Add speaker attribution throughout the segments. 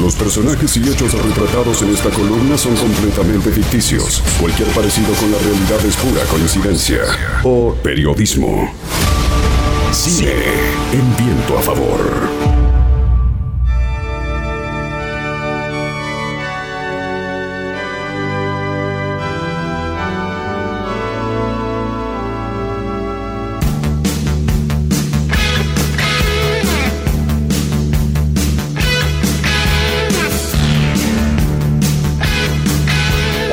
Speaker 1: Los personajes y hechos retratados en esta columna son completamente ficticios. Cualquier parecido con la realidad es pura coincidencia o periodismo. Cine en viento a favor.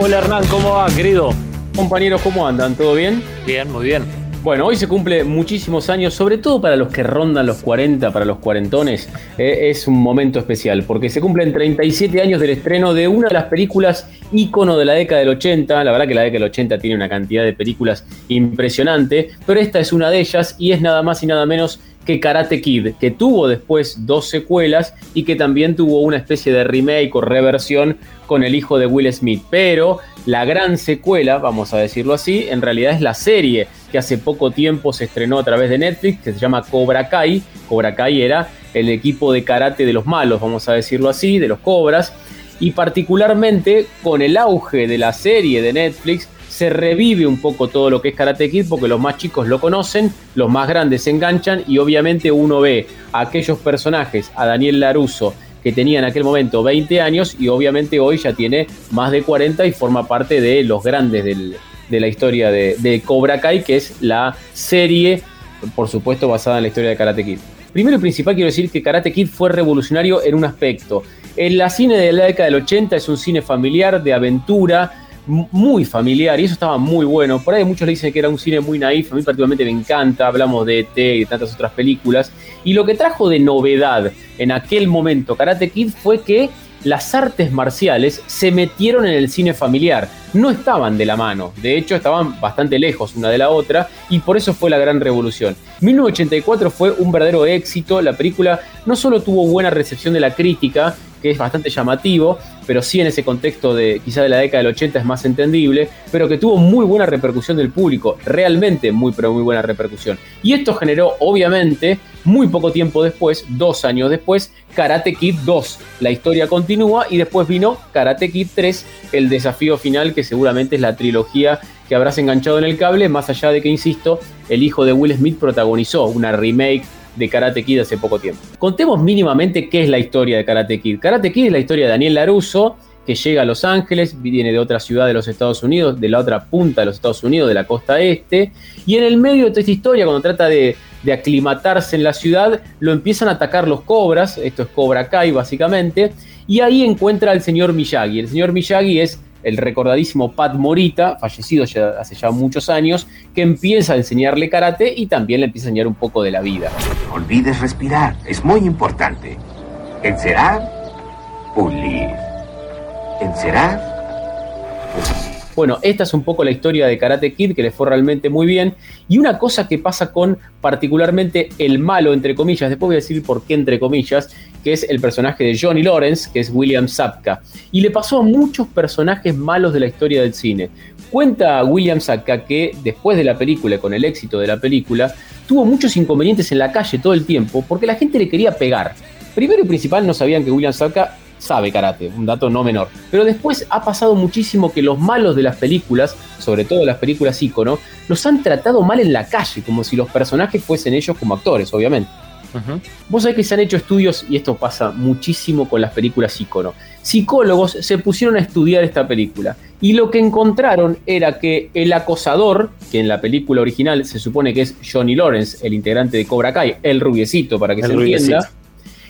Speaker 2: Hola Hernán, ¿cómo va, querido? Compañeros, ¿cómo andan? ¿Todo bien?
Speaker 3: Bien, muy bien.
Speaker 2: Bueno, hoy se cumple muchísimos años, sobre todo para los que rondan los 40, para los cuarentones, eh, es un momento especial, porque se cumplen 37 años del estreno de una de las películas ícono de la década del 80, la verdad que la década del 80 tiene una cantidad de películas impresionante, pero esta es una de ellas y es nada más y nada menos que Karate Kid, que tuvo después dos secuelas y que también tuvo una especie de remake o reversión con el hijo de Will Smith. Pero la gran secuela, vamos a decirlo así, en realidad es la serie que hace poco tiempo se estrenó a través de Netflix, que se llama Cobra Kai. Cobra Kai era el equipo de karate de los malos, vamos a decirlo así, de los cobras. Y particularmente con el auge de la serie de Netflix, se revive un poco todo lo que es Karate Kid porque los más chicos lo conocen, los más grandes se enganchan y obviamente uno ve a aquellos personajes, a Daniel Laruso, que tenía en aquel momento 20 años y obviamente hoy ya tiene más de 40 y forma parte de los grandes de la historia de, Cobra Kai, que es la serie, por supuesto, basada en la historia de Karate Kid. Primero y principal quiero decir que Karate Kid fue revolucionario en un aspecto. En la cine de la década del 80 es un cine familiar, de aventura, muy familiar y eso estaba muy bueno. Por ahí muchos le dicen que era un cine muy naif, a mí particularmente me encanta, hablamos de ET y de tantas otras películas. Y lo que trajo de novedad en aquel momento Karate Kid fue que las artes marciales se metieron en el cine familiar, no estaban de la mano, de hecho estaban bastante lejos una de la otra y por eso fue la gran revolución. 1984 fue un verdadero éxito, la película no solo tuvo buena recepción de la crítica, que es bastante llamativo, pero sí en ese contexto de quizá de la década del 80 es más entendible, pero que tuvo muy buena repercusión del público, realmente muy pero muy buena repercusión. Y esto generó obviamente muy poco tiempo después, dos años después, Karate Kid 2. La historia continúa y después vino Karate Kid 3, el desafío final que seguramente es la trilogía que habrás enganchado en el cable, más allá de que, insisto, el hijo de Will Smith protagonizó una remake de Karate Kid hace poco tiempo. Contemos mínimamente qué es la historia de Karate Kid. Karate Kid es la historia de Daniel Laruso, que llega a Los Ángeles, viene de otra ciudad de los Estados Unidos, de la otra punta de los Estados Unidos, de la costa este, y en el medio de toda esta historia, cuando trata de, de aclimatarse en la ciudad, lo empiezan a atacar los cobras, esto es Cobra Kai básicamente, y ahí encuentra al señor Miyagi. El señor Miyagi es el recordadísimo Pat Morita, fallecido hace ya muchos años, que empieza a enseñarle karate y también le empieza a enseñar un poco de la vida.
Speaker 4: Olvides respirar, es muy importante. Encerar, pulir. Encerar, pulir.
Speaker 2: Bueno, esta es un poco la historia de Karate Kid, que le fue realmente muy bien. Y una cosa que pasa con particularmente el malo, entre comillas, después voy a decir por qué entre comillas, que es el personaje de Johnny Lawrence, que es William Sapka. Y le pasó a muchos personajes malos de la historia del cine. Cuenta William Sapka que después de la película, con el éxito de la película, tuvo muchos inconvenientes en la calle todo el tiempo porque la gente le quería pegar. Primero y principal no sabían que William Sapka sabe karate, un dato no menor. Pero después ha pasado muchísimo que los malos de las películas, sobre todo las películas ícono, los han tratado mal en la calle, como si los personajes fuesen ellos como actores, obviamente. Vos sabés que se han hecho estudios, y esto pasa muchísimo con las películas ícono. Psicólogos se pusieron a estudiar esta película y lo que encontraron era que el acosador, que en la película original se supone que es Johnny Lawrence, el integrante de Cobra Kai, el rubiecito para que
Speaker 3: El
Speaker 2: se entienda,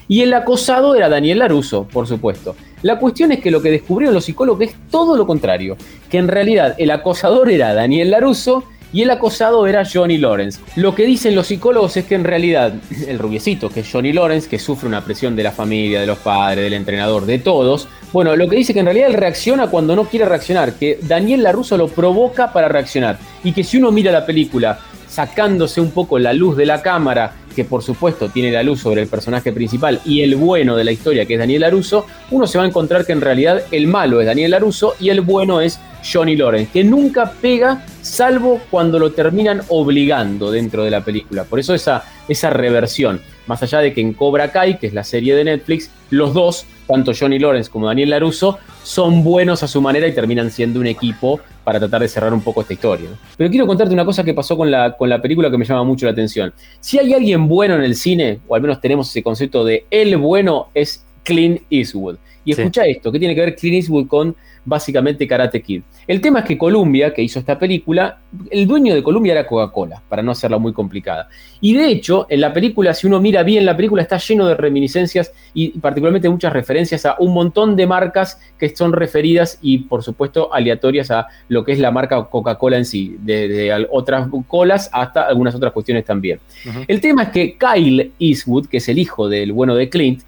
Speaker 2: y el acosado era Daniel Laruso, por supuesto. La cuestión es que lo que descubrieron los psicólogos es todo lo contrario, que en realidad el acosador era Daniel Laruso y el acosado era Johnny Lawrence. Lo que dicen los psicólogos es que en realidad el rubiecito, que es Johnny Lawrence, que sufre una presión de la familia, de los padres, del entrenador, de todos, bueno, lo que dice que en realidad él reacciona cuando no quiere reaccionar, que Daniel Laruso lo provoca para reaccionar y que si uno mira la película sacándose un poco la luz de la cámara, que por supuesto tiene la luz sobre el personaje principal y el bueno de la historia, que es Daniel Laruso, uno se va a encontrar que en realidad el malo es Daniel Laruso y el bueno es Johnny Lawrence, que nunca pega salvo cuando lo terminan obligando dentro de la película. Por eso esa, esa reversión. Más allá de que en Cobra Kai, que es la serie de Netflix, los dos, tanto Johnny Lawrence como Daniel LaRusso, son buenos a su manera y terminan siendo un equipo para tratar de cerrar un poco esta historia. Pero quiero contarte una cosa que pasó con la, con la película que me llama mucho la atención. Si hay alguien bueno en el cine, o al menos tenemos ese concepto de el bueno, es Clint Eastwood. Y escucha esto, ¿qué tiene que ver Clint Eastwood con básicamente Karate Kid. El tema es que Columbia, que hizo esta película, el dueño de Columbia era Coca-Cola, para no hacerla muy complicada. Y de hecho, en la película, si uno mira bien, la película está lleno de reminiscencias y particularmente muchas referencias a un montón de marcas que son referidas y, por supuesto, aleatorias a lo que es la marca Coca-Cola en sí, desde otras colas hasta algunas otras cuestiones también. El tema es que Kyle Eastwood, que es el hijo del bueno de Clint,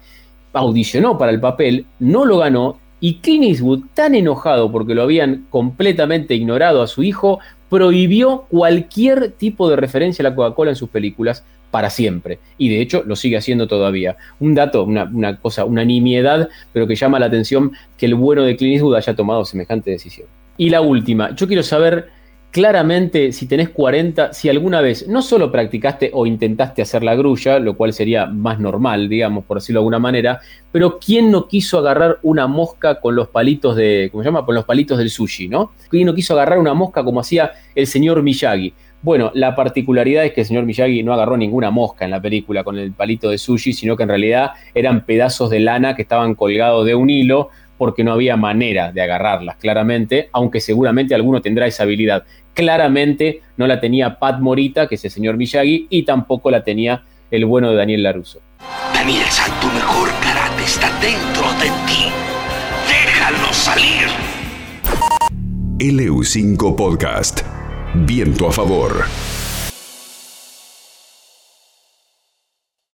Speaker 2: audicionó para el papel, no lo ganó y Clint Eastwood, tan enojado porque lo habían completamente ignorado a su hijo, prohibió cualquier tipo de referencia a la Coca-Cola en sus películas para siempre. Y de hecho lo sigue haciendo todavía. Un dato, una, cosa, una nimiedad, pero que llama la atención que el bueno de Clint Eastwood haya tomado semejante decisión. Y la última, yo quiero saber claramente si tenés 40, si alguna vez no solo practicaste o intentaste hacer la grulla, lo cual sería más normal, digamos, por decirlo de alguna manera, pero ¿quién no quiso agarrar una mosca con los palitos de, ¿cómo se llama? Con los palitos del sushi, ¿no? ¿Quién no quiso agarrar una mosca como hacía el señor Miyagi? Bueno, la particularidad es que el señor Miyagi no agarró ninguna mosca en la película con el palito de sushi, sino que en realidad eran pedazos de lana que estaban colgados de un hilo porque no había manera de agarrarlas, claramente, aunque seguramente alguno tendrá esa habilidad. Claramente no la tenía Pat Morita, que es el señor Miyagi, y tampoco la tenía el bueno de Daniel Laruso.
Speaker 3: Daniel San, tu mejor karate está dentro de ti. Déjalo salir.
Speaker 1: LU5 Podcast. Viento a favor.